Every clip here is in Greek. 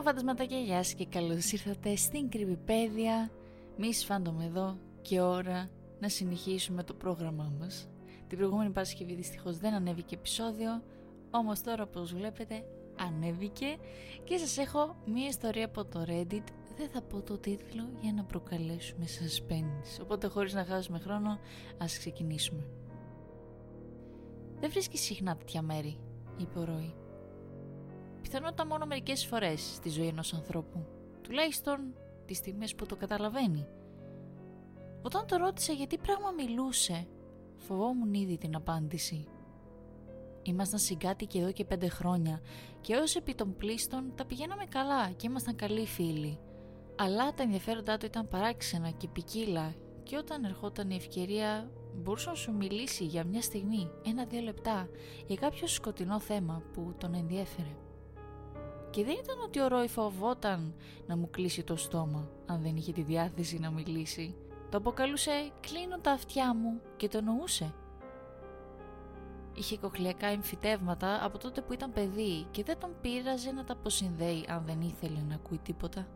Hello φαντασματάκια, γεια και καλώς ήρθατε στην Κρυβιπέδια Miss Phantom εδώ και ώρα να συνεχίσουμε το πρόγραμμά μας. Την προηγούμενη Παρασκευή δυστυχώς δεν ανέβηκε επεισόδιο Όμως τώρα όπως βλέπετε ανέβηκε. Και σας έχω μία ιστορία από το Reddit. Δεν θα πω το τίτλο για να προκαλέσουμε suspense. Οπότε χωρίς να χάσουμε χρόνο ας ξεκινήσουμε. Δεν βρίσκει συχνά τέτοια μέρη, είπε ο Ρόι πιθανότητα μόνο μερικές φορές στη ζωή ενός ανθρώπου. Τουλάχιστον τις στιγμές που το καταλαβαίνει. Όταν το ρώτησα γιατί πράγμα μιλούσε, φοβόμουν ήδη την απάντηση. Ήμασταν συγκάτοικοι εδώ και πέντε χρόνια και ως επί των πλήστων τα πηγαίναμε καλά και ήμασταν καλοί φίλοι. Αλλά τα ενδιαφέροντά του ήταν παράξενα και ποικίλα και όταν ερχόταν η ευκαιρία μπορούσε να σου μιλήσει για μια στιγμή, ένα-δύο λεπτά, για κάποιο σκοτεινό θέμα που τον ενδιέφερε. Και δεν ήταν ότι ο Ρόι φοβόταν να μου κλείσει το στόμα αν δεν είχε τη διάθεση να μιλήσει. Το αποκαλούσε «κλείνω τα αυτιά μου» και το νοούσε. Είχε κοχλιακά εμφυτεύματα από τότε που ήταν παιδί και δεν τον πείραζε να τα αποσυνδέει αν δεν ήθελε να ακούει τίποτα.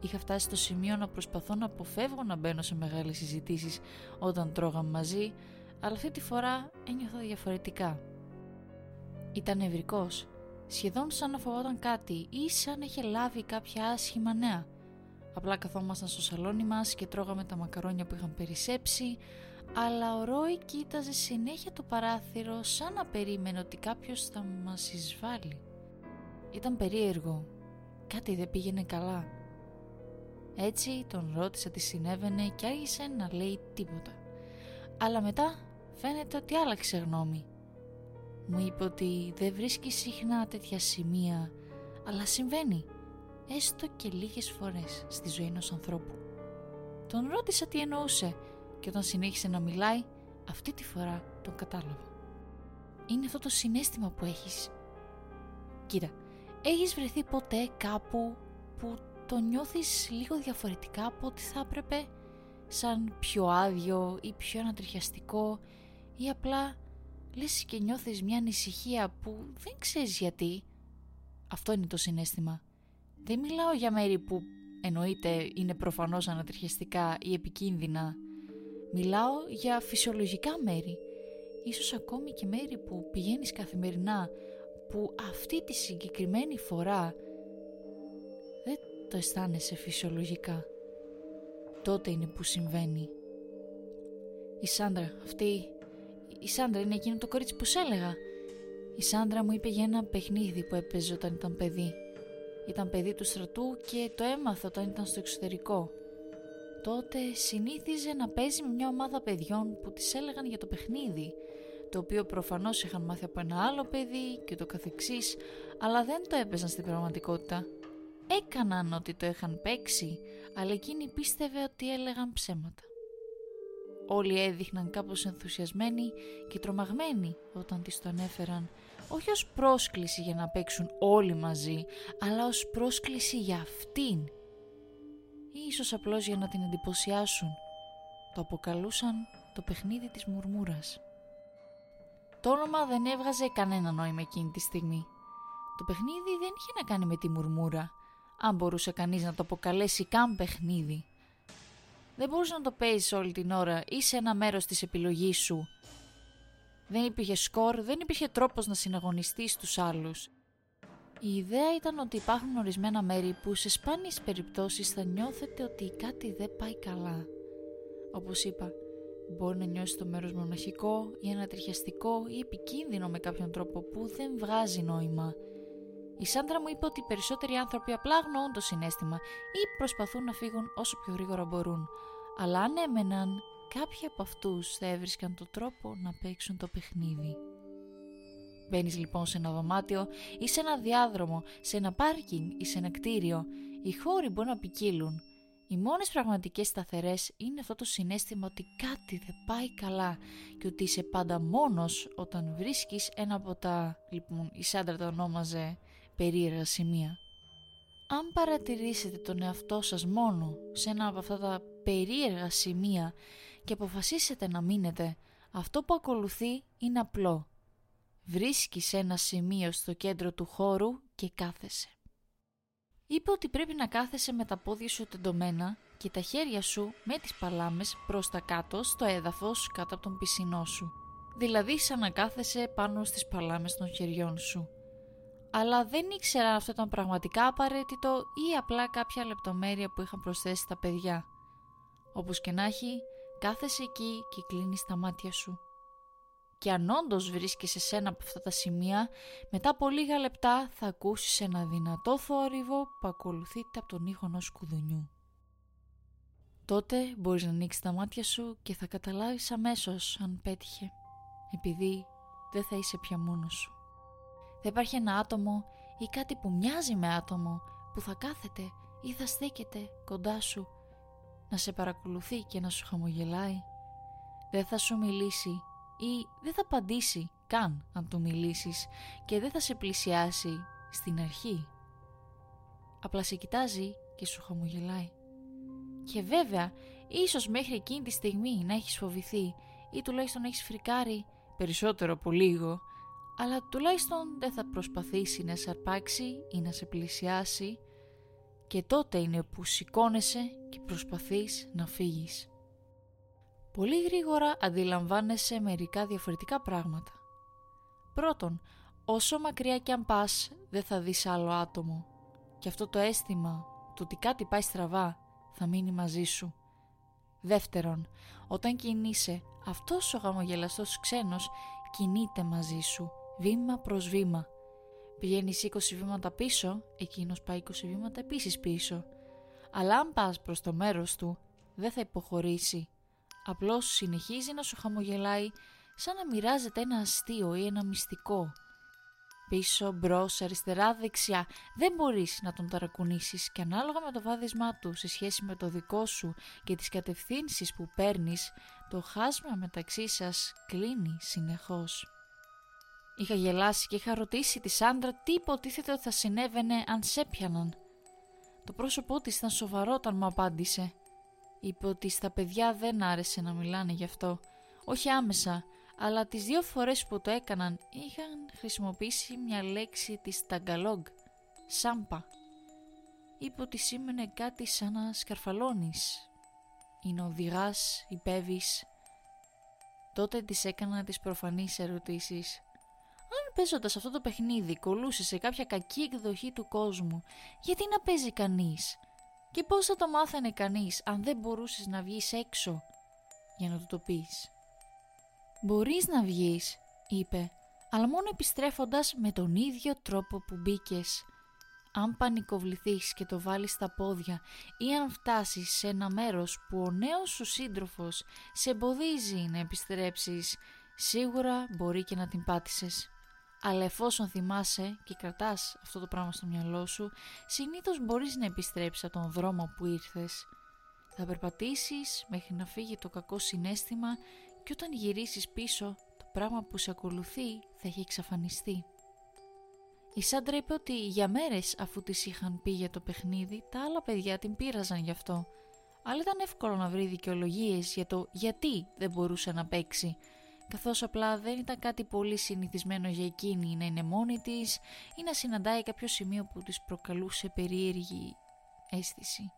Είχα φτάσει στο σημείο να προσπαθώ να αποφεύγω να μπαίνω σε μεγάλες συζητήσεις όταν τρώγαμε μαζί, αλλά αυτή τη φορά ένιωθα διαφορετικά. Ήταν νευρικός σχεδόν σαν να φοβόταν κάτι ή σαν να είχε λάβει κάποια άσχημα νέα. Απλά καθόμασταν στο σαλόνι μας και τρώγαμε τα μακαρόνια που είχαν περισσέψει, αλλά ο Ρόι κοίταζε συνέχεια το παράθυρο σαν να περίμενε ότι κάποιος θα μας εισβάλλει. Ήταν περίεργο. Κάτι δεν πήγαινε καλά. Έτσι τον ρώτησα τι συνέβαινε και άρχισε να λέει τίποτα. Αλλά μετά φαίνεται ότι άλλαξε γνώμη μου είπε ότι δεν βρίσκει συχνά τέτοια σημεία, αλλά συμβαίνει, έστω και λίγες φορές στη ζωή ενός ανθρώπου. Τον ρώτησα τι εννοούσε και όταν συνέχισε να μιλάει, αυτή τη φορά τον κατάλαβα. Είναι αυτό το συνέστημα που έχεις. Κοίτα, έχεις βρεθεί ποτέ κάπου που το νιώθεις λίγο διαφορετικά από ό,τι θα έπρεπε, σαν πιο άδειο ή πιο ανατριχιαστικό ή απλά λες και νιώθεις μια ανησυχία που δεν ξέρεις γιατί. Αυτό είναι το συνέστημα. Δεν μιλάω για μέρη που εννοείται είναι προφανώς ανατριχιαστικά ή επικίνδυνα. Μιλάω για φυσιολογικά μέρη. Ίσως ακόμη και μέρη που πηγαίνεις καθημερινά που αυτή τη συγκεκριμένη φορά δεν το αισθάνεσαι φυσιολογικά. Τότε είναι που συμβαίνει. Η Σάντρα αυτή η Σάντρα είναι εκείνο το κορίτσι που σ' έλεγα. Η Σάντρα μου είπε για ένα παιχνίδι που έπαιζε όταν ήταν παιδί. Ήταν παιδί του στρατού και το έμαθα όταν ήταν στο εξωτερικό. Τότε συνήθιζε να παίζει με μια ομάδα παιδιών που της έλεγαν για το παιχνίδι, το οποίο προφανώς είχαν μάθει από ένα άλλο παιδί και το καθεξής, αλλά δεν το έπαιζαν στην πραγματικότητα. Έκαναν ότι το είχαν παίξει, αλλά εκείνη πίστευε ότι έλεγαν ψέματα. Όλοι έδειχναν κάπως ενθουσιασμένοι και τρομαγμένοι όταν τις το ανέφεραν, όχι ως πρόσκληση για να παίξουν όλοι μαζί, αλλά ως πρόσκληση για αυτήν. Ή ίσως απλώς για να την εντυπωσιάσουν. Το αποκαλούσαν το παιχνίδι της μουρμούρας. Το όνομα δεν έβγαζε κανένα νόημα εκείνη τη στιγμή. Το παιχνίδι δεν είχε να κάνει με τη μουρμούρα, αν μπορούσε κανείς να το αποκαλέσει καν παιχνίδι. Δεν μπορούσες να το παίζεις όλη την ώρα ή σε ένα μέρος της επιλογής σου. Δεν υπήρχε σκορ, δεν υπήρχε τρόπος να συναγωνιστείς τους άλλους. Η ιδέα ήταν ότι υπάρχουν ορισμένα μέρη που σε σπάνιες περιπτώσεις θα νιώθετε ότι κάτι δεν πάει καλά. Όπως είπα, μπορεί να νιώσεις το μέρος μοναχικό ή ανατριχιαστικό ή επικίνδυνο με κάποιον τρόπο που δεν βγάζει νόημα. Η Σάντρα μου είπε ότι οι περισσότεροι άνθρωποι απλά αγνοούν το συνέστημα ή προσπαθούν να φύγουν όσο πιο γρήγορα μπορούν. Αλλά αν έμεναν, κάποιοι από αυτούς θα έβρισκαν τον τρόπο να παίξουν το παιχνίδι. Μπαίνεις λοιπόν σε ένα δωμάτιο ή σε ένα διάδρομο, σε ένα πάρκινγκ ή σε ένα κτίριο. Οι χώροι μπορούν να ποικίλουν. Οι μόνες πραγματικές σταθερές είναι αυτό το συνέστημα ότι κάτι δεν πάει καλά και ότι είσαι πάντα μόνος όταν βρίσκεις ένα από τα... Λοιπόν, η Σάντρα το ονόμαζε περίεργα σημεία. Αν παρατηρήσετε τον εαυτό σας μόνο σε ένα από αυτά τα περίεργα σημεία και αποφασίσετε να μείνετε, αυτό που ακολουθεί είναι απλό. Βρίσκεις ένα σημείο στο κέντρο του χώρου και κάθεσαι. είπε ότι πρέπει να κάθεσαι με τα πόδια σου τεντωμένα και τα χέρια σου με τις παλάμες προς τα κάτω στο έδαφος κάτω από τον πισινό σου. Δηλαδή σαν να κάθεσαι πάνω στις παλάμες των χεριών σου. Αλλά δεν ήξερα αν αυτό ήταν πραγματικά απαραίτητο ή απλά κάποια λεπτομέρεια που είχαν προσθέσει τα παιδιά. Όπως και να έχει, κάθεσαι εκεί και κλείνεις τα μάτια σου και αν όντως βρίσκεσαι σε ένα από αυτά τα σημεία, μετά από λίγα λεπτά θα ακούσεις ένα δυνατό θόρυβο που ακολουθείται από τον ήχο ενός κουδουνιού. Τότε μπορείς να ανοίξεις τα μάτια σου και θα καταλάβεις αμέσως αν πέτυχε, επειδή δεν θα είσαι πια μόνος σου. Θα υπάρχει ένα άτομο ή κάτι που μοιάζει με άτομο που θα κάθεται ή θα στέκεται κοντά σου να σε παρακολουθεί και να σου χαμογελάει. Δεν θα σου μιλήσει ή δεν θα απαντήσει καν αν του μιλήσεις και δεν θα σε πλησιάσει στην αρχή. Απλά σε κοιτάζει και σου χαμογελάει. Και βέβαια, ίσως μέχρι εκείνη τη στιγμή να έχεις φοβηθεί ή τουλάχιστον έχεις φρικάρει περισσότερο από λίγο, αλλά τουλάχιστον δεν θα προσπαθήσει να σε αρπάξει ή να σε πλησιάσει και τότε είναι που σηκώνεσαι και προσπαθείς να φύγεις πολύ γρήγορα αντιλαμβάνεσαι μερικά διαφορετικά πράγματα. Πρώτον, όσο μακριά κι αν πας δεν θα δεις άλλο άτομο και αυτό το αίσθημα του ότι κάτι πάει στραβά θα μείνει μαζί σου. Δεύτερον, όταν κινείσαι, αυτός ο γαμογελαστός ξένος κινείται μαζί σου, βήμα προς βήμα. Πηγαίνεις 20 βήματα πίσω, εκείνος πάει 20 βήματα επίσης πίσω. Αλλά αν πας προς το μέρος του, δεν θα υποχωρήσει Απλώς συνεχίζει να σου χαμογελάει σαν να μοιράζεται ένα αστείο ή ένα μυστικό. Πίσω, μπρος, αριστερά, δεξιά. Δεν μπορείς να τον ταρακουνήσεις και ανάλογα με το βάδισμά του σε σχέση με το δικό σου και τις κατευθύνσεις που παίρνεις, το χάσμα μεταξύ σας κλείνει συνεχώς. Είχα γελάσει και είχα ρωτήσει τη Σάντρα τι υποτίθεται ότι θα συνέβαινε αν σε έπιαναν. Το πρόσωπό της ήταν σοβαρό όταν μου απάντησε. Είπε ότι στα παιδιά δεν άρεσε να μιλάνε γι' αυτό. Όχι άμεσα, αλλά τις δύο φορές που το έκαναν είχαν χρησιμοποιήσει μια λέξη της Ταγκαλόγκ, σάμπα. Είπε ότι σήμαινε κάτι σαν να σκαρφαλώνεις. Είναι οδηγάς, υπέβης. Τότε της έκανα τις προφανείς ερωτήσεις. Αν παίζοντας αυτό το παιχνίδι κολούσε σε κάποια κακή εκδοχή του κόσμου, γιατί να παίζει κανείς; Και πώς θα το μάθαινε κανείς αν δεν μπορούσες να βγεις έξω; Για να του το πεις. «Μπορείς να βγεις», είπε, «αλλά μόνο επιστρέφοντας με τον ίδιο τρόπο που μπήκες. Αν πανικοβληθείς και το βάλεις στα πόδια ή αν φτάσεις σε ένα μέρος που ο νέος σου σύντροφος σε εμποδίζει να επιστρέψεις, σίγουρα μπορεί και να την πάτησες. Αλλά εφόσον θυμάσαι και κρατάς αυτό το πράγμα στο μυαλό σου, συνήθως μπορείς να επιστρέψεις από τον δρόμο που ήρθες. Θα περπατήσεις μέχρι να φύγει το κακό συνέστημα και όταν γυρίσεις πίσω, το πράγμα που σε ακολουθεί θα έχει εξαφανιστεί. Η Σάντρα είπε ότι για μέρες αφού της είχαν πει για το παιχνίδι, τα άλλα παιδιά την πείραζαν γι' αυτό. Αλλά ήταν εύκολο να βρει δικαιολογίες για το γιατί δεν μπορούσε να παίξει καθώς απλά δεν ήταν κάτι πολύ συνηθισμένο για εκείνη να είναι μόνη της ή να συναντάει κάποιο σημείο που της προκαλούσε περίεργη αίσθηση.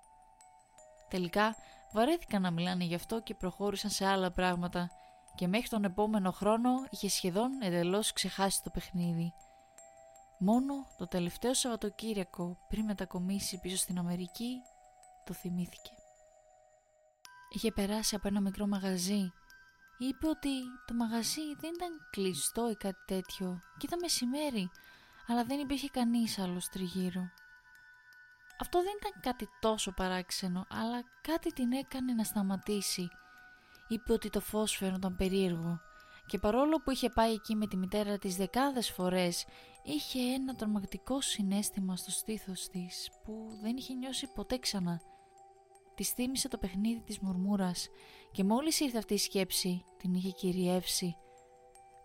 Τελικά βαρέθηκαν να μιλάνε γι' αυτό και προχώρησαν σε άλλα πράγματα και μέχρι τον επόμενο χρόνο είχε σχεδόν εντελώς ξεχάσει το παιχνίδι. Μόνο το τελευταίο Σαββατοκύριακο πριν μετακομίσει πίσω στην Αμερική το θυμήθηκε. Είχε περάσει από ένα μικρό μαγαζί είπε ότι το μαγαζί δεν ήταν κλειστό ή κάτι τέτοιο και ήταν μεσημέρι, αλλά δεν υπήρχε κανείς άλλος τριγύρω. Αυτό δεν ήταν κάτι τόσο παράξενο, αλλά κάτι την έκανε να σταματήσει. Είπε ότι το φως φαίνονταν περίεργο και παρόλο που είχε πάει εκεί με τη μητέρα της δεκάδες φορές, είχε ένα τρομακτικό συνέστημα στο στήθος της που δεν είχε νιώσει ποτέ ξανά. Της θύμισε το παιχνίδι της μουρμούρας και μόλις ήρθε αυτή η σκέψη την είχε κυριεύσει.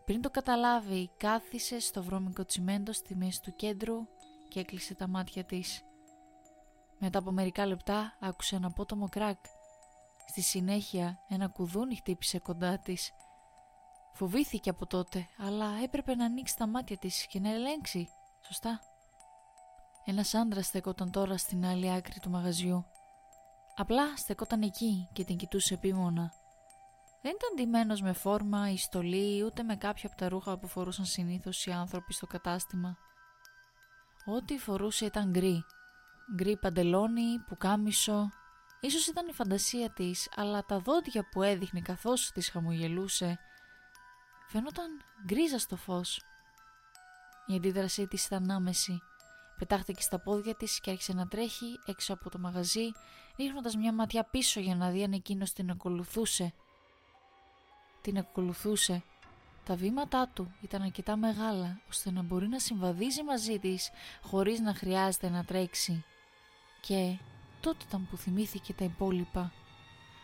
Πριν το καταλάβει κάθισε στο βρώμικο τσιμέντο στη μέση του κέντρου και έκλεισε τα μάτια της. Μετά από μερικά λεπτά άκουσε ένα απότομο κράκ. Στη συνέχεια ένα κουδούνι χτύπησε κοντά της. Φοβήθηκε από τότε, αλλά έπρεπε να ανοίξει τα μάτια της και να ελέγξει. Σωστά. Ένας άντρας στεκόταν τώρα στην άλλη άκρη του μαγαζιού. Απλά στεκόταν εκεί και την κοιτούσε επίμονα. Δεν ήταν ντυμένος με φόρμα ή στολή ούτε με κάποια από τα ρούχα που φορούσαν συνήθως οι άνθρωποι στο κατάστημα. Ό,τι φορούσε ήταν γκρι. Γκρι παντελόνι, πουκάμισο. Ίσως ήταν η φαντασία της, αλλά τα δόντια που έδειχνε καθώς της χαμογελούσε φαινόταν γκρίζα στο φως. Η αντίδρασή της ήταν άμεση. Πετάχτηκε στα πόδια της και άρχισε να τρέχει έξω από το μαγαζί, ρίχνοντας μια ματιά πίσω για να δει αν εκείνος την ακολουθούσε. Την ακολουθούσε. Τα βήματά του ήταν αρκετά μεγάλα, ώστε να μπορεί να συμβαδίζει μαζί της, χωρίς να χρειάζεται να τρέξει. Και τότε ήταν που θυμήθηκε τα υπόλοιπα.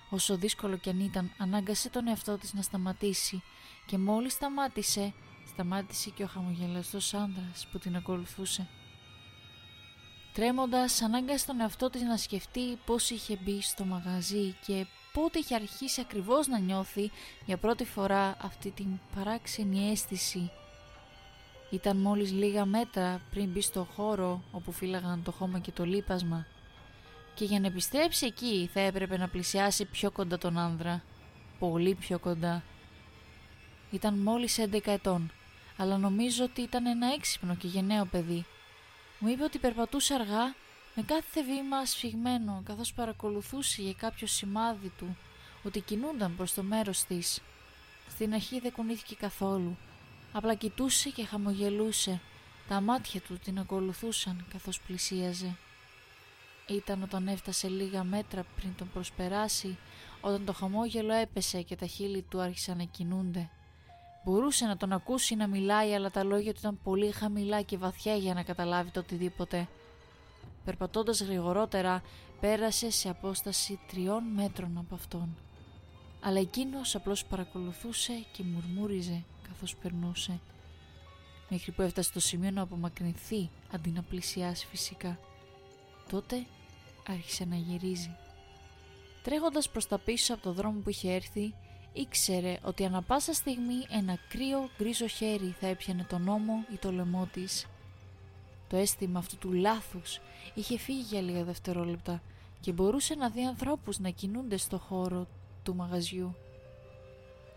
Όσο δύσκολο κι αν ήταν, ανάγκασε τον εαυτό της να σταματήσει και μόλις σταμάτησε, σταμάτησε και ο χαμογελαστός άντρας που την ακολουθούσε. Τρέμοντας, ανάγκασε τον εαυτό της να σκεφτεί πώς είχε μπει στο μαγαζί και πότε είχε αρχίσει ακριβώς να νιώθει για πρώτη φορά αυτή την παράξενη αίσθηση. Ήταν μόλις λίγα μέτρα πριν μπει στο χώρο όπου φύλαγαν το χώμα και το λίπασμα και για να επιστρέψει εκεί θα έπρεπε να πλησιάσει πιο κοντά τον άνδρα. Πολύ πιο κοντά. Ήταν μόλις 11 ετών, αλλά νομίζω ότι ήταν ένα έξυπνο και γενναίο παιδί. Μου είπε ότι περπατούσε αργά με κάθε βήμα ασφιγμένο καθώς παρακολουθούσε για κάποιο σημάδι του ότι κινούνταν προς το μέρος της. Στην αρχή δεν κουνήθηκε καθόλου. Απλά κοιτούσε και χαμογελούσε. Τα μάτια του την ακολουθούσαν καθώς πλησίαζε. Ήταν όταν έφτασε λίγα μέτρα πριν τον προσπεράσει, όταν το χαμόγελο έπεσε και τα χείλη του άρχισαν να κινούνται. Μπορούσε να τον ακούσει να μιλάει, αλλά τα λόγια του ήταν πολύ χαμηλά και βαθιά για να καταλάβει το οτιδήποτε. Περπατώντας γρηγορότερα, πέρασε σε απόσταση τριών μέτρων από αυτόν. Αλλά εκείνος απλώς παρακολουθούσε και μουρμούριζε καθώς περνούσε. Μέχρι που έφτασε στο σημείο να απομακρυνθεί αντί να πλησιάσει φυσικά. Τότε άρχισε να γυρίζει. Τρέχοντας προς τα πίσω από το δρόμο που είχε έρθει, ήξερε ότι ανα πάσα στιγμή ένα κρύο γκρίζο χέρι θα έπιανε τον ώμο ή το λαιμό της. Το αίσθημα αυτού του λάθους είχε φύγει για λίγα δευτερόλεπτα και μπορούσε να δει ανθρώπους να κινούνται στο χώρο του μαγαζιού.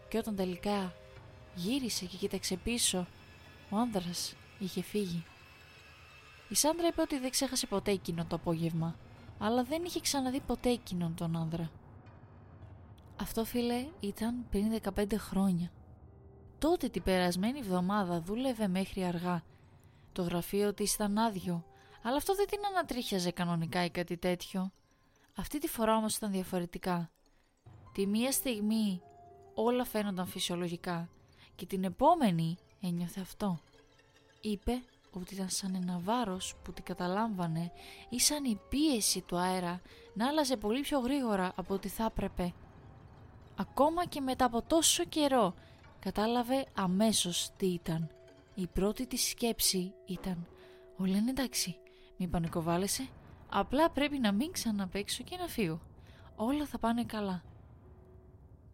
Και όταν τελικά γύρισε και κοίταξε πίσω, ο άνδρας είχε φύγει. Η Σάντρα είπε ότι δεν ξέχασε ποτέ εκείνο το απόγευμα, αλλά δεν είχε ξαναδεί ποτέ εκείνον τον άνδρα. Αυτό φίλε ήταν πριν 15 χρόνια. Τότε την περασμένη εβδομάδα δούλευε μέχρι αργά. Το γραφείο της ήταν άδειο, αλλά αυτό δεν την ανατρίχιαζε κανονικά ή κάτι τέτοιο. Αυτή τη φορά όμως ήταν διαφορετικά. Τη μία στιγμή όλα φαίνονταν φυσιολογικά και την επόμενη ένιωθε αυτό. Είπε ότι ήταν σαν ένα βάρος που την καταλάμβανε ή σαν η πίεση του αέρα να άλλαζε πολύ πιο γρήγορα από ό,τι θα έπρεπε. Ακόμα και μετά από τόσο καιρό κατάλαβε αμέσως τι ήταν. Η πρώτη της σκέψη ήταν «Όλα είναι εντάξει, μην πανικοβάλλεσαι, απλά πρέπει να μην ξαναπέξω και να φύγω. Όλα θα πάνε καλά».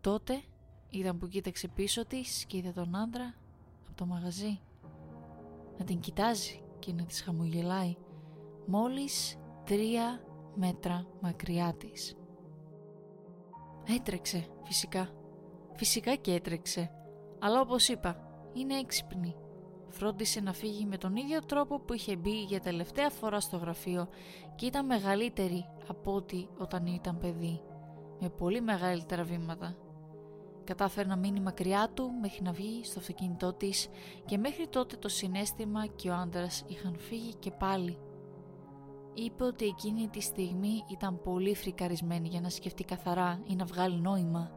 Τότε είδαν που κοίταξε πίσω της και είδε τον άντρα από το μαγαζί να την κοιτάζει και να της χαμογελάει μόλις τρία μέτρα μακριά της. Έτρεξε φυσικά. Φυσικά και έτρεξε. Αλλά όπως είπα, είναι έξυπνη. Φρόντισε να φύγει με τον ίδιο τρόπο που είχε μπει για τελευταία φορά στο γραφείο και ήταν μεγαλύτερη από ό,τι όταν ήταν παιδί. Με πολύ μεγαλύτερα βήματα. Κατάφερε να μείνει μακριά του μέχρι να βγει στο αυτοκίνητό της και μέχρι τότε το συνέστημα και ο άντρας είχαν φύγει και πάλι. Είπε ότι εκείνη τη στιγμή ήταν πολύ φρικαρισμένη για να σκεφτεί καθαρά ή να βγάλει νόημα.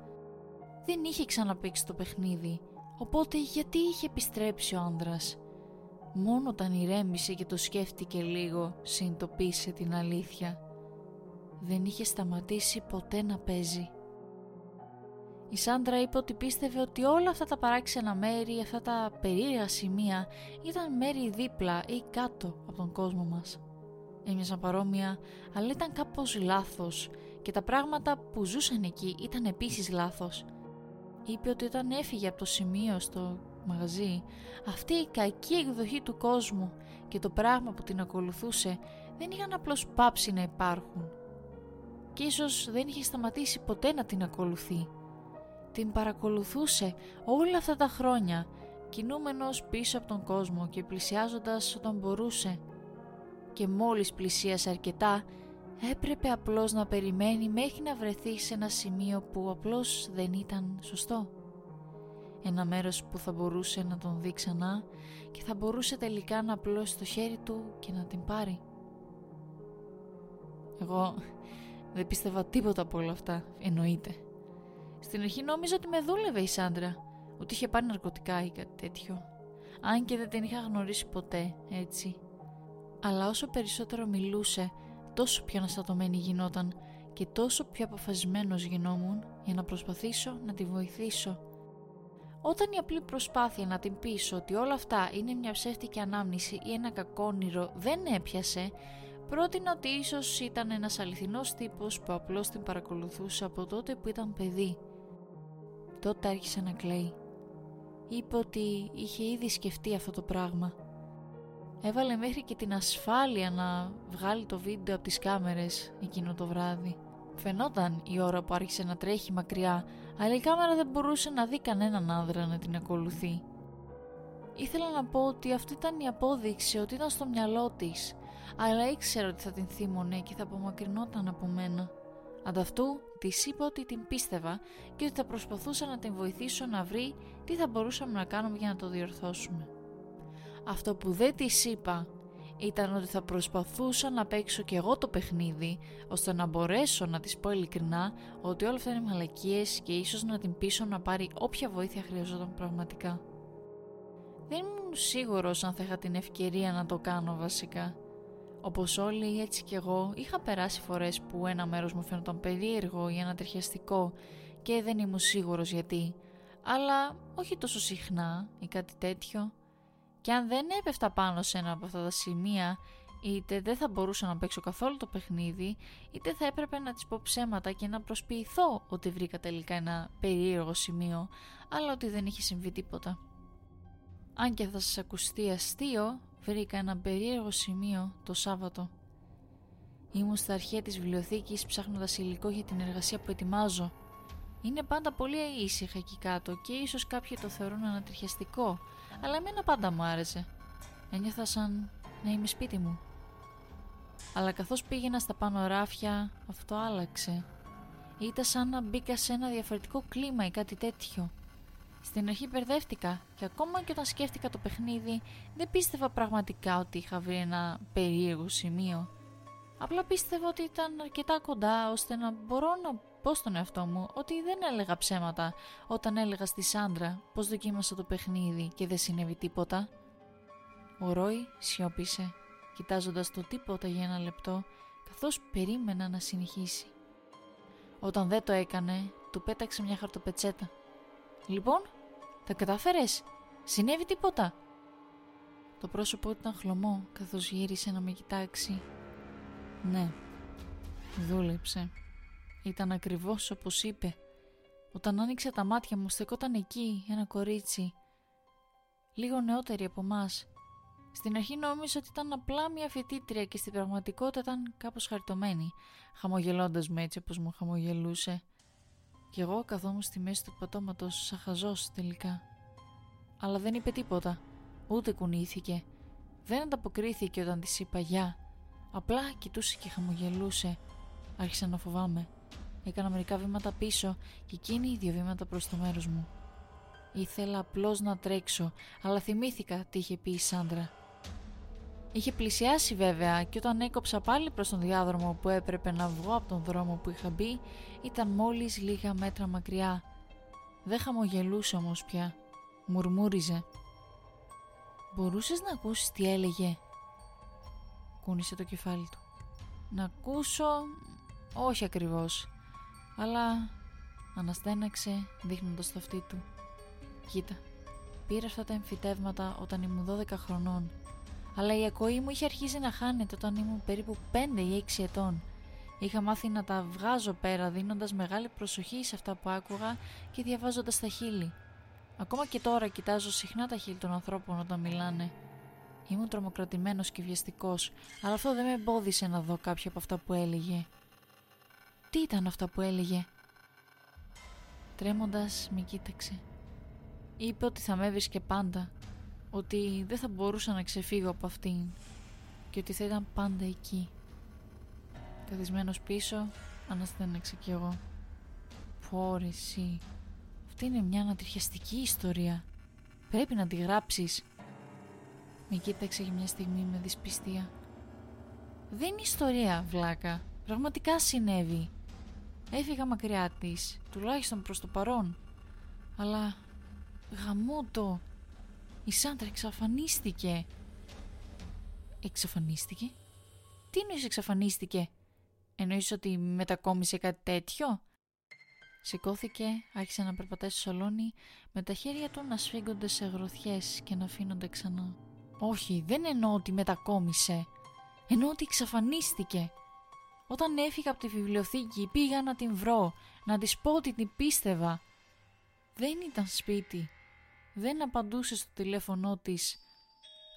Δεν είχε ξαναπέξει το παιχνίδι, οπότε γιατί είχε επιστρέψει ο άντρα. Μόνο όταν ηρέμησε και το σκέφτηκε λίγο, συνειδητοποίησε την αλήθεια. Δεν είχε σταματήσει ποτέ να παίζει. Η Σάντρα είπε ότι πίστευε ότι όλα αυτά τα παράξενα μέρη, αυτά τα περίεργα σημεία ήταν μέρη δίπλα ή κάτω από τον κόσμο μας. Έμοιαζαν παρόμοια, αλλά ήταν κάπως λάθος και τα πράγματα που ζούσαν εκεί ήταν επίσης λάθος. Είπε ότι όταν έφυγε από το σημείο στο μαγαζί, αυτή η κακή εκδοχή του κόσμου και το πράγμα που την ακολουθούσε δεν είχαν απλώς πάψει να υπάρχουν. Και ίσως δεν είχε σταματήσει ποτέ να την ακολουθεί. Την παρακολουθούσε όλα αυτά τα χρόνια, κινούμενος πίσω από τον κόσμο και πλησιάζοντας όταν μπορούσε. Και μόλις πλησίασε αρκετά, έπρεπε απλώς να περιμένει μέχρι να βρεθεί σε ένα σημείο που απλώς δεν ήταν σωστό. Ένα μέρος που θα μπορούσε να τον δει ξανά και θα μπορούσε τελικά να απλώσει το χέρι του και να την πάρει. Εγώ δεν πίστευα τίποτα από όλα αυτά, εννοείται. Στην αρχή νόμιζα ότι με δούλευε η Σάντρα, ότι είχε πάρει ναρκωτικά ή κάτι τέτοιο. Αν και δεν την είχα γνωρίσει ποτέ, έτσι. Αλλά όσο περισσότερο μιλούσε, τόσο πιο αναστατωμένη γινόταν και τόσο πιο αποφασισμένος γινόμουν για να προσπαθήσω να τη βοηθήσω. Όταν η απλή προσπάθεια να την πείσω ότι όλα αυτά είναι μια ψεύτικη ανάμνηση ή ένα κακό όνειρο δεν έπιασε, πρότεινα ότι ίσως ήταν ένας αληθινός τύπος που απλώς την παρακολουθούσε από τότε που ήταν παιδί. Τότε άρχισε να κλαίει. Είπε ότι είχε ήδη σκεφτεί αυτό το πράγμα. Έβαλε μέχρι και την ασφάλεια να βγάλει το βίντεο από τις κάμερες εκείνο το βράδυ. Φαινόταν η ώρα που άρχισε να τρέχει μακριά, αλλά η κάμερα δεν μπορούσε να δει κανέναν άνδρα να την ακολουθεί. Ήθελα να πω ότι αυτή ήταν η απόδειξη ότι ήταν στο μυαλό της, αλλά ήξερα ότι θα την θύμωνε και θα απομακρυνόταν από μένα. Ανταυτού της είπα ότι την πίστευα και ότι θα προσπαθούσα να την βοηθήσω να βρει τι θα μπορούσαμε να κάνουμε για να το διορθώσουμε. Αυτό που δεν της είπα ήταν ότι θα προσπαθούσα να παίξω κι εγώ το παιχνίδι ώστε να μπορέσω να της πω ειλικρινά ότι όλα αυτά είναι μαλακίες και ίσως να την πείσω να πάρει όποια βοήθεια χρειαζόταν πραγματικά. Δεν ήμουν σίγουρος αν θα είχα την ευκαιρία να το κάνω βασικά. Όπως όλοι έτσι κι εγώ είχα περάσει φορές που ένα μέρος μου φαίνονταν περίεργο ή ανατριχιαστικό και δεν ήμουν σίγουρος γιατί, αλλά όχι τόσο συχνά ή κάτι τέτοιο. Και αν δεν έπεφτα πάνω σε ένα από αυτά τα σημεία, είτε δεν θα μπορούσα να παίξω καθόλου το παιχνίδι, είτε θα έπρεπε να της πω ψέματα και να προσποιηθώ ότι βρήκα τελικά ένα περίεργο σημείο, αλλά ότι δεν είχε συμβεί τίποτα. Αν και θα σας ακουστεί αστείο, βρήκα ένα περίεργο σημείο το Σάββατο. Ήμουν στα αρχαία της βιβλιοθήκης ψάχνοντας υλικό για την εργασία που ετοιμάζω. Είναι πάντα πολύ ήσυχα εκεί κάτω και ίσως κάποιοι το θεωρούν ανατριχιαστικό, αλλά εμένα πάντα μου άρεσε. Ένιωθα σαν να είμαι σπίτι μου. Αλλά καθώς πήγαινα στα πάνω ράφια, αυτό άλλαξε. Ήταν σαν να μπήκα σε ένα διαφορετικό κλίμα ή κάτι τέτοιο. Στην αρχή μπερδεύτηκα και ακόμα και όταν σκέφτηκα το παιχνίδι δεν πίστευα πραγματικά ότι είχα βρει ένα περίεργο σημείο. Απλά πίστευα ότι ήταν αρκετά κοντά ώστε να μπορώ να πω στον εαυτό μου ότι δεν έλεγα ψέματα όταν έλεγα στη Σάντρα πως δοκίμασα το παιχνίδι και δεν συνέβη τίποτα. Ο Ρόι σιώπησε, κοιτάζοντας το τίποτα για ένα λεπτό καθώς περίμενα να συνεχίσει. Όταν δεν το έκανε, του πέταξε μια χαρτοπετσέτα. «Λοιπόν, τα κατάφερες, συνέβη τίποτα» Το πρόσωπό ήταν χλωμό καθώς γύρισε να με κοιτάξει. Ναι, δούλεψε. Ήταν ακριβώς όπως είπε. Όταν άνοιξε τα μάτια μου στεκόταν εκεί ένα κορίτσι. Λίγο νεότερη από μας. Στην αρχή νόμιζα ότι ήταν απλά μια φοιτήτρια και στην πραγματικότητα ήταν κάπως χαριτωμένη, χαμογελώντας με έτσι όπως μου χαμογελούσε. Κι εγώ καθόμουν στη μέση του πατώματος σαν χαζός τελικά. Αλλά δεν είπε τίποτα, ούτε κουνήθηκε. Δεν ανταποκρίθηκε όταν της είπα γεια. Απλά κοιτούσε και χαμογελούσε. Άρχισα να φοβάμαι. Έκανα μερικά βήματα πίσω και εκείνη δύο βήματα προς το μέρος μου. Ήθελα απλώς να τρέξω, αλλά θυμήθηκα τι είχε πει η Σάντρα. Είχε πλησιάσει βέβαια και όταν έκοψα πάλι προς τον διάδρομο που έπρεπε να βγω από τον δρόμο που είχα μπει, ήταν μόλις λίγα μέτρα μακριά. Δεν χαμογελούσε όμως πια. Μουρμούριζε. «Μπορούσες να ακούσεις τι έλεγε» κούνησε το κεφάλι του. «Να ακούσω... όχι ακριβώς αλλά αναστέναξε δείχνοντας το αυτί του. Κοίτα, πήρα αυτά τα εμφυτεύματα όταν ήμουν 12 χρονών, αλλά η ακοή μου είχε αρχίσει να χάνεται όταν ήμουν περίπου 5 ή 6 ετών. Είχα μάθει να τα βγάζω πέρα δίνοντας μεγάλη προσοχή σε αυτά που άκουγα και διαβάζοντας τα χείλη. Ακόμα και τώρα κοιτάζω συχνά τα χείλη των ανθρώπων όταν μιλάνε. Ήμουν τρομοκρατημένος και βιαστικός, αλλά αυτό δεν με εμπόδισε να δω κάποια από αυτά που έλεγε. Τι ήταν αυτά που έλεγε; Τρέμοντας με κοίταξε. Είπε ότι θα με έβρισκε πάντα, ότι δεν θα μπορούσα να ξεφύγω από αυτήν και ότι θα ήταν πάντα εκεί. Καθισμένος πίσω, αναστέναξε κι εγώ. Πω εσύ, αυτή είναι μια ανατριχιαστική ιστορία. Πρέπει να τη γράψεις. Με κοίταξε για μια στιγμή με δυσπιστία. Δεν είναι ιστορία, βλάκα. Πραγματικά συνέβη. Έφυγα μακριά της, τουλάχιστον προς το παρόν. Αλλά γαμώτο. Η Σάντρα εξαφανίστηκε. Εξαφανίστηκε; Τι εννοείς εξαφανίστηκε; Εννοείς ότι μετακόμισε κάτι τέτοιο; Σηκώθηκε, άρχισε να περπατάει στο σαλόνι με τα χέρια του να σφίγγονται σε γροθιές και να αφήνονται ξανά. Όχι, δεν εννοώ ότι μετακόμισε. Εννοώ ότι εξαφανίστηκε. Όταν έφυγα από τη βιβλιοθήκη πήγα να την βρω, να της πω ότι την πίστευα. Δεν ήταν σπίτι. Δεν απαντούσε στο τηλέφωνό της.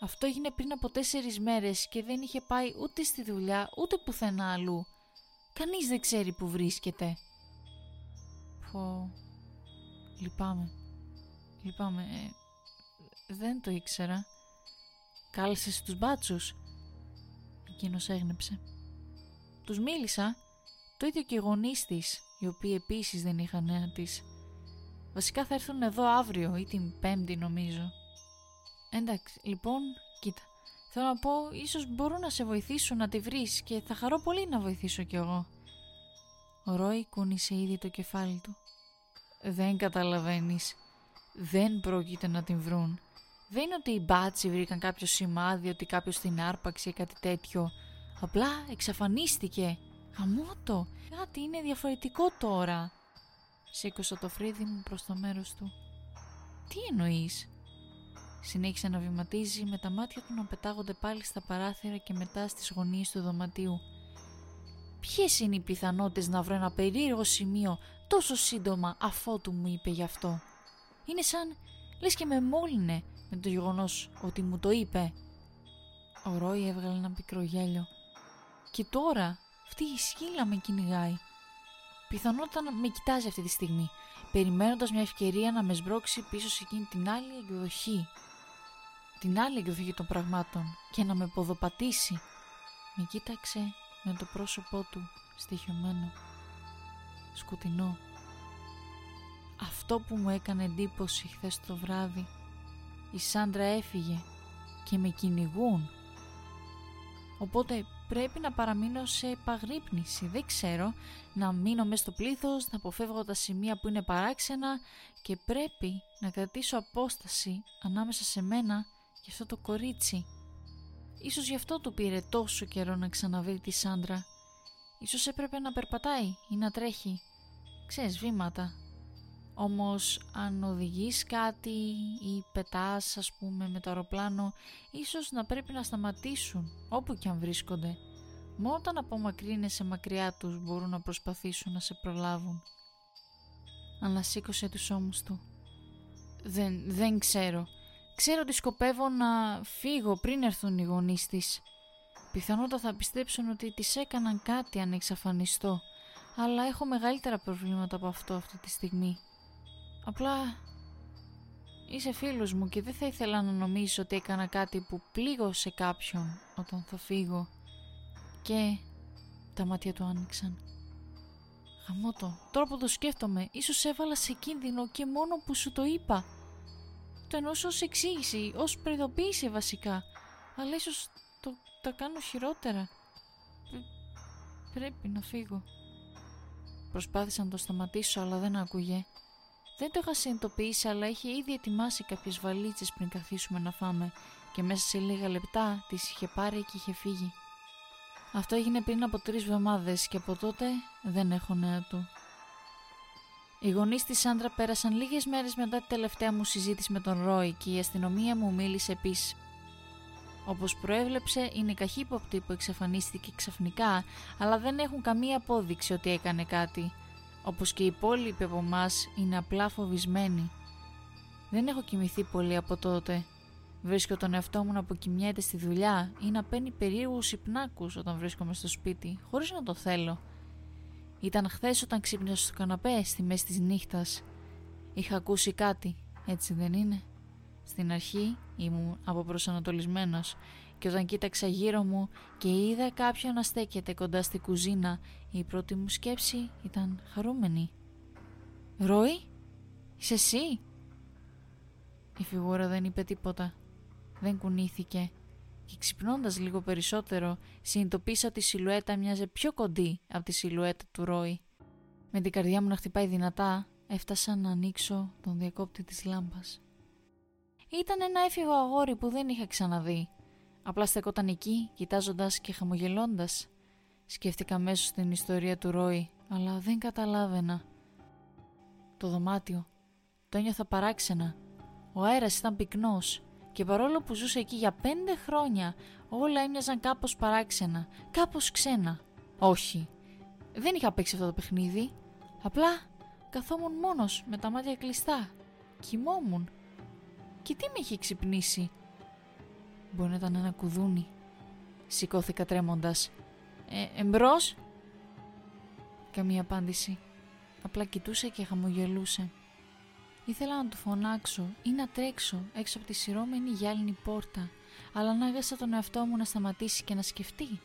Αυτό έγινε πριν από τέσσερις μέρες και δεν είχε πάει ούτε στη δουλειά ούτε πουθενά αλλού. Κανείς δεν ξέρει που βρίσκεται. Φω... Λυπάμαι. Λυπάμαι. Ε, δεν το ήξερα. Κάλεσες τους μπάτσους. Εκείνος έγνεψε. Τους μίλησα, το ίδιο και οι γονείς της, οι οποίοι επίσης δεν είχαν νέα της. Βασικά θα έρθουν εδώ αύριο ή την πέμπτη νομίζω. Εντάξει, λοιπόν, κοίτα. Θέλω να πω, ίσως μπορούν να σε βοηθήσουν να τη βρεις και θα χαρώ πολύ να βοηθήσω κι εγώ. Ο Ρόι κούνησε ήδη το κεφάλι του. Δεν καταλαβαίνεις. Δεν πρόκειται να την βρουν. Δεν είναι ότι οι μπάτσι βρήκαν κάποιο σημάδι ότι κάποιος την άρπαξε ή κάτι τέτοιο. Απλά εξαφανίστηκε. Γαμώτο. Κάτι είναι διαφορετικό τώρα. Σήκωσα το φρύδι μου προς το μέρος του. Τι εννοείς; Συνέχισε να βηματίζει με τα μάτια του να πετάγονται πάλι στα παράθυρα και μετά στις γωνίες του δωματίου. Ποιες είναι οι πιθανότητες να βρω ένα περίεργο σημείο τόσο σύντομα αφότου μου είπε γι' αυτό; Είναι σαν λες και με μόλυνε με το γεγονός ότι μου το είπε. Ο Ρόι έβγαλε ένα πικρό γέλιο. Και τώρα αυτή η σκύλα με κυνηγάει. Πιθανότατα να με κοιτάζει αυτή τη στιγμή, περιμένοντας μια ευκαιρία να με σμπρώξει πίσω σε εκείνη την άλλη εκδοχή. Την άλλη εκδοχή των πραγμάτων και να με ποδοπατήσει. Με κοίταξε με το πρόσωπό του στοιχειωμένο, σκοτεινό. Αυτό που μου έκανε εντύπωση χθες το βράδυ, η Σάντρα έφυγε και με κυνηγούν. Οπότε πρέπει να παραμείνω σε επαγρύπνηση. Δεν ξέρω, να μείνω μέσα στο πλήθος, να αποφεύγω τα σημεία που είναι παράξενα και πρέπει να κρατήσω απόσταση ανάμεσα σε μένα και αυτό το κορίτσι. Ίσως γι' αυτό του πήρε τόσο καιρό να ξαναβρει τη Σάντρα. Ίσως έπρεπε να περπατάει ή να τρέχει. Ξέρεις, βήματα. Όμως αν οδηγείς κάτι ή πετάς ας πούμε με το αεροπλάνο ίσως να πρέπει να σταματήσουν όπου και αν βρίσκονται. Μόνο όταν απομακρύνεσαι μακριά τους μπορούν να προσπαθήσουν να σε προλάβουν. Ανασήκωσε τους ώμους του. Δεν, δεν ξέρω. Ξέρω ότι σκοπεύω να φύγω πριν έρθουν οι γονείς της. Πιθανότατα θα πιστέψουν ότι της έκαναν κάτι αν εξαφανιστώ. Αλλά έχω μεγαλύτερα προβλήματα από αυτό αυτή τη στιγμή. Απλά είσαι φίλος μου και δεν θα ήθελα να νομίζω ότι έκανα κάτι που πλήγωσε κάποιον όταν θα φύγω. Και τα μάτια του άνοιξαν. Γαμώτο, τώρα που το σκέφτομαι, ίσως έβαλα σε κίνδυνο και μόνο που σου το είπα. Το εννοούσα ως εξήγηση, ως προειδοποίηση βασικά. Αλλά ίσως το, τα κάνω χειρότερα. πρέπει να φύγω. Προσπάθησα να το σταματήσω αλλά δεν άκουγε. Δεν το είχα συνειδητοποιήσει αλλά είχε ήδη ετοιμάσει κάποιες βαλίτσες πριν καθίσουμε να φάμε και μέσα σε λίγα λεπτά τις είχε πάρει και είχε φύγει. Αυτό έγινε πριν από τρεις εβδομάδες και από τότε δεν έχω νέα του. Οι γονείς της Σάντρα πέρασαν λίγες μέρες μετά τη τελευταία μου συζήτηση με τον Ρόι και η αστυνομία μου μίλησε επίσης. Όπως προέβλεψε, είναι καχύποπτοι που εξαφανίστηκε ξαφνικά, αλλά δεν έχουν καμία απόδειξη ότι έκανε κάτι. Όπως και οι υπόλοιποι από εμάς είναι απλά φοβισμένοι. Δεν έχω κοιμηθεί πολύ από τότε. Βρίσκω τον εαυτό μου να αποκοιμιέται στη δουλειά ή να παίρνει περίεργους υπνάκους όταν βρίσκομαι στο σπίτι, χωρίς να το θέλω. Ήταν χθες όταν ξύπνησα στο καναπέ στη μέση της νύχτας. Είχα ακούσει κάτι, έτσι δεν είναι; Στην αρχή ήμουν αποπροσανατολισμένος και όταν κοίταξα γύρω μου και είδα κάποιον να στέκεται κοντά στη κουζίνα, η πρώτη μου σκέψη ήταν χαρούμενη. «Ρόι, είσαι εσύ» Η φιγούρα δεν είπε τίποτα. Δεν κουνήθηκε και ξυπνώντας λίγο περισσότερο συνειδητοποίησα ότι η σιλουέτα μοιάζε πιο κοντή από τη σιλουέτα του Ρόι. Με την καρδιά μου να χτυπάει δυνατά έφτασα να ανοίξω τον διακόπτη της λάμπας. Ήταν ένα έφηβο αγόρι που δεν είχα ξαναδεί. Απλά στεκόταν εκεί, κοιτάζοντας και χαμογελώντας. Σκέφτηκα μέσω στην ιστορία του Ρόι, αλλά δεν καταλάβαινα. Το δωμάτιο. Το ένιωθα παράξενα. Ο αέρας ήταν πυκνός και παρόλο που ζούσε εκεί για πέντε χρόνια, όλα έμοιαζαν κάπως παράξενα, κάπως ξένα. Όχι, δεν είχα παίξει αυτό το παιχνίδι. Απλά καθόμουν μόνος με τα μάτια κλειστά. Κοιμόμουν. Και τι με είχε ξυπνήσει; Μπορεί να ήταν ένα κουδούνι. Σηκώθηκα τρέμοντας. Ε, εμπρός; Καμία απάντηση. Απλά κοιτούσε και χαμογελούσε. Ήθελα να του φωνάξω ή να τρέξω έξω από τη σειρώμενη γυάλινη πόρτα, αλλά ανάγκασα τον εαυτό μου να σταματήσει και να σκεφτεί.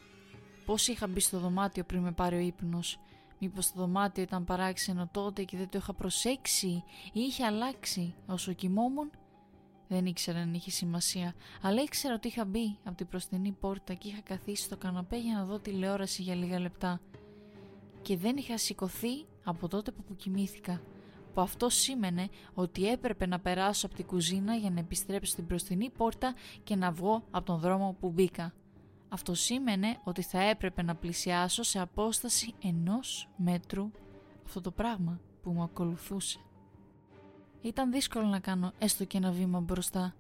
Πώς είχα μπει στο δωμάτιο πριν με πάρει ο ύπνος; Μήπως το δωμάτιο ήταν παράξενο τότε και δεν το είχα προσέξει ή είχε αλλάξει όσο κοιμόμουν; Δεν ήξερα αν είχε σημασία, αλλά ήξερα ότι είχα μπει από την προστινή πόρτα και είχα καθίσει στο καναπέ για να δω τηλεόραση για λίγα λεπτά. Και δεν είχα σηκωθεί από τότε που κοιμήθηκα που αυτό σήμαινε ότι έπρεπε να περάσω από την κουζίνα για να επιστρέψω στην μπροστινή πόρτα και να βγω από τον δρόμο που μπήκα. Αυτό σήμαινε ότι θα έπρεπε να πλησιάσω σε απόσταση ενός μέτρου αυτό το πράγμα που μου ακολουθούσε. Ήταν δύσκολο να κάνω έστω και ένα βήμα μπροστά.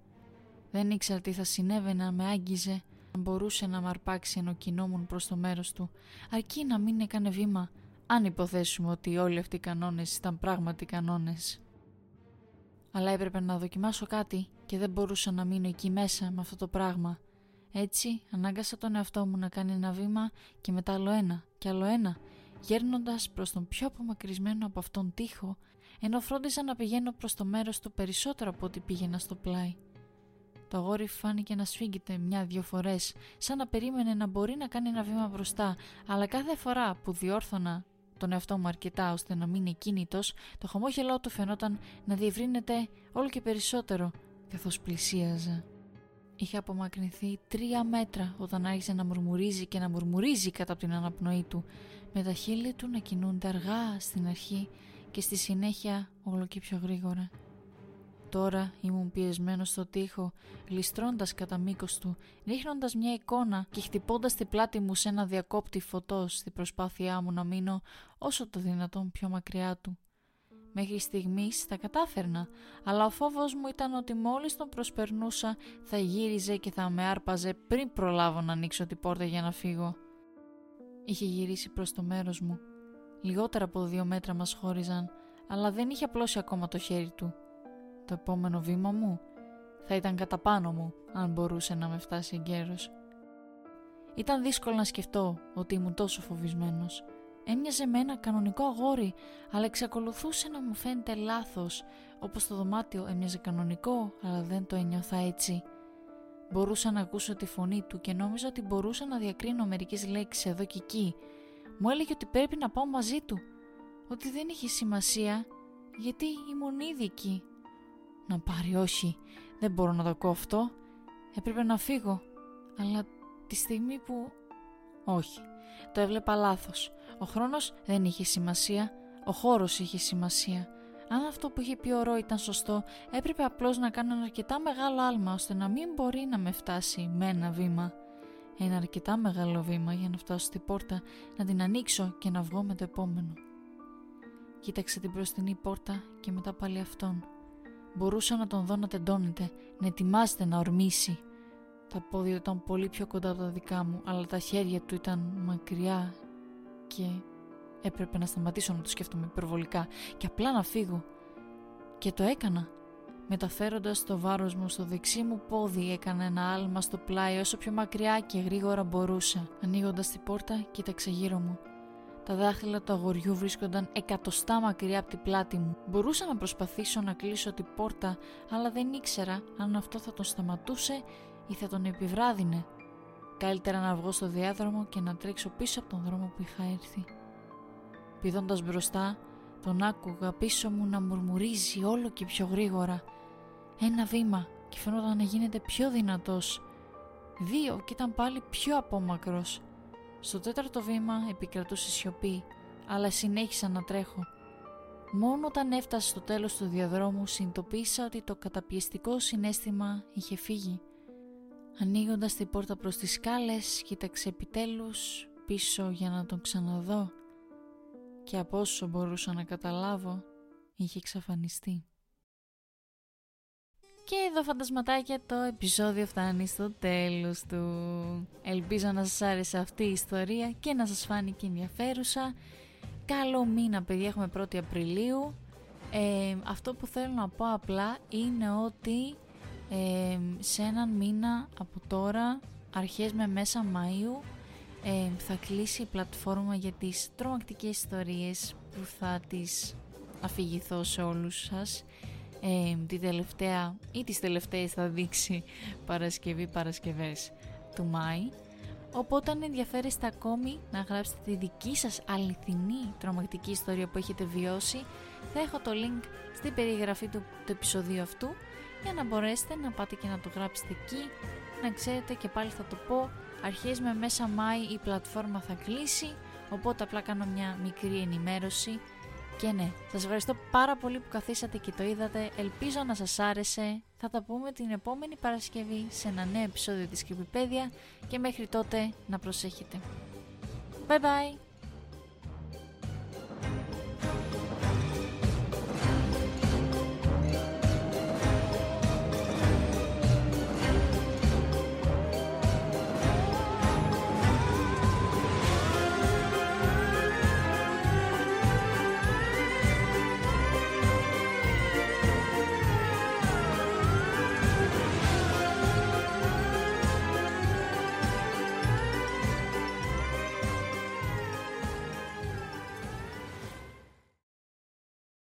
Δεν ήξερα τι θα συνέβαινε αν με άγγιζε, αν μπορούσε να με αρπάξει ενώ κινόμουν προς το μέρος του, αρκεί να μην έκανε βήμα αν υποθέσουμε ότι όλοι αυτοί οι κανόνες ήταν πράγματι κανόνες. Αλλά έπρεπε να δοκιμάσω κάτι και δεν μπορούσα να μείνω εκεί μέσα με αυτό το πράγμα. Έτσι ανάγκασα τον εαυτό μου να κάνει ένα βήμα και μετά άλλο ένα και άλλο ένα, γέρνοντας προς τον πιο απομακρυσμένο από αυτόν τοίχο, ενώ φρόντιζα να πηγαίνω προς το μέρος του περισσότερο από ό,τι πήγαινα στο πλάι. Το αγόρι φάνηκε να σφίγγεται μια-δυο φορές, σαν να περίμενε να μπορεί να κάνει ένα βήμα μπροστά, αλλά κάθε φορά που διόρθωνα τον εαυτό μου αρκετά ώστε να μείνει κίνητος, το χαμόγελό του φαινόταν να διευρύνεται όλο και περισσότερο καθώς πλησίαζα. Είχε απομακρυνθεί τρία μέτρα όταν άρχισε να μουρμουρίζει και να μουρμουρίζει κατά από την αναπνοή του, με τα χείλη του να κινούνται αργά στην αρχή και στη συνέχεια όλο και πιο γρήγορα. Τώρα ήμουν πιεσμένος στο τοίχο, γλιστρώντας κατά μήκος του, ρίχνοντας μια εικόνα και χτυπώντας την πλάτη μου σε ένα διακόπτη φωτός στη προσπάθειά μου να μείνω όσο το δυνατόν πιο μακριά του. Μέχρι στιγμής τα κατάφερνα, αλλά ο φόβος μου ήταν ότι μόλις τον προσπερνούσα θα γύριζε και θα με άρπαζε πριν προλάβω να ανοίξω την πόρτα για να φύγω. Είχε γυρίσει προς το μέρος μου. Λιγότερα από δύο μέτρα μας χώριζαν, αλλά δεν είχε απλώσει ακόμα το χέρι του. Το επόμενο βήμα μου θα ήταν κατά πάνω μου αν μπορούσε να με φτάσει εγκαίρος. Ήταν δύσκολο να σκεφτώ ότι ήμουν τόσο φοβισμένος. Έμοιαζε με ένα κανονικό αγόρι, αλλά εξακολουθούσε να μου φαίνεται λάθος, όπως το δωμάτιο έμοιαζε κανονικό, αλλά δεν το ένιωθα έτσι. Μπορούσα να ακούσω τη φωνή του και νόμιζα ότι μπορούσα να διακρίνω μερικές λέξεις εδώ και εκεί. Μου έλεγε ότι πρέπει να πάω μαζί του, ότι δεν είχε σημασία, γιατί ήμουν ήδη εκεί. Να πάρει όχι, δεν μπορώ να το ακούω αυτό. Έπρεπε να φύγω. Αλλά τη στιγμή που... Όχι, το έβλεπα λάθος. Ο χρόνος δεν είχε σημασία, ο χώρος είχε σημασία. Αν αυτό που είχε πει ο Ρο ήταν σωστό, έπρεπε απλώς να κάνω ένα αρκετά μεγάλο άλμα ώστε να μην μπορεί να με φτάσει με ένα βήμα. Ένα αρκετά μεγάλο βήμα για να φτάσω στην πόρτα, να την ανοίξω και να βγω με το επόμενο. Κοίταξε την μπροστινή πόρτα και μετά πάλι αυτόν. Μπορούσα να τον δω να τεντώνεται, να ετοιμάζεται να ορμήσει. Τα πόδια ήταν πολύ πιο κοντά από τα δικά μου, αλλά τα χέρια του ήταν μακριά και έπρεπε να σταματήσω να το σκέφτομαι υπερβολικά και απλά να φύγω. Και το έκανα. Μεταφέροντας το βάρος μου στο δεξί μου πόδι έκανε ένα άλμα στο πλάι όσο πιο μακριά και γρήγορα μπορούσα. Ανοίγοντας την πόρτα κοίταξε γύρω μου. Τα δάχτυλα του αγοριού βρίσκονταν εκατοστά μακριά από την πλάτη μου. Μπορούσα να προσπαθήσω να κλείσω την πόρτα, αλλά δεν ήξερα αν αυτό θα τον σταματούσε ή θα τον επιβράδυνε. Καλύτερα να βγω στο διάδρομο και να τρέξω πίσω από τον δρόμο που είχα έρθει. Πηδώντας μπροστά, τον άκουγα πίσω μου να μουρμουρίζει όλο και πιο γρήγορα. Ένα βήμα και φαινόταν να γίνεται πιο δυνατός. Δύο και ήταν πάλι πιο απόμακρος. Στο τέταρτο βήμα επικρατούσε σιωπή, αλλά συνέχισα να τρέχω. Μόνο όταν έφτασε στο τέλος του διαδρόμου συνειδητοποίησα ότι το καταπιεστικό συνέστημα είχε φύγει. Ανοίγοντας την πόρτα προς τις σκάλες, κοίταξε επιτέλους πίσω για να τον ξαναδώ και από όσο μπορούσα να καταλάβω είχε εξαφανιστεί. Και εδώ φαντασματάκια το επεισόδιο φτάνει στο τέλος του. Ελπίζω να σας άρεσε αυτή η ιστορία και να σας φάνηκε ενδιαφέρουσα. Καλό μήνα παιδιά, έχουμε 1η Απριλίου. Ε, αυτό που θέλω να πω απλά είναι ότι ε, σε έναν μήνα από τώρα, αρχές με μέσα Μαΐου, ε, θα κλείσει η πλατφόρμα για τις τρομακτικές ιστορίες που θα τις αφηγηθώ σε όλους σας ε, τη τελευταία ή τις τελευταίες θα δείξει Παρασκευή Παρασκευές του Μάη. Οπότε αν ενδιαφέρεστε ακόμη να γράψετε τη δική σας αληθινή τρομακτική ιστορία που έχετε βιώσει θα έχω το link στην περιγραφή του, του επεισοδίου αυτού για να μπορέσετε να πάτε και να το γράψετε εκεί. Να ξέρετε και πάλι θα το πω αρχές με μέσα Μάη η πλατφόρμα θα κλείσει οπότε απλά κάνω μια μικρή ενημέρωση και ναι, σας ευχαριστώ πάρα πολύ που καθίσατε και το είδατε. Ελπίζω να σας άρεσε. Θα τα πούμε την επόμενη Παρασκευή σε ένα νέο επεισόδιο της Κρυπηπέδια και μέχρι τότε να προσέχετε. Bye bye!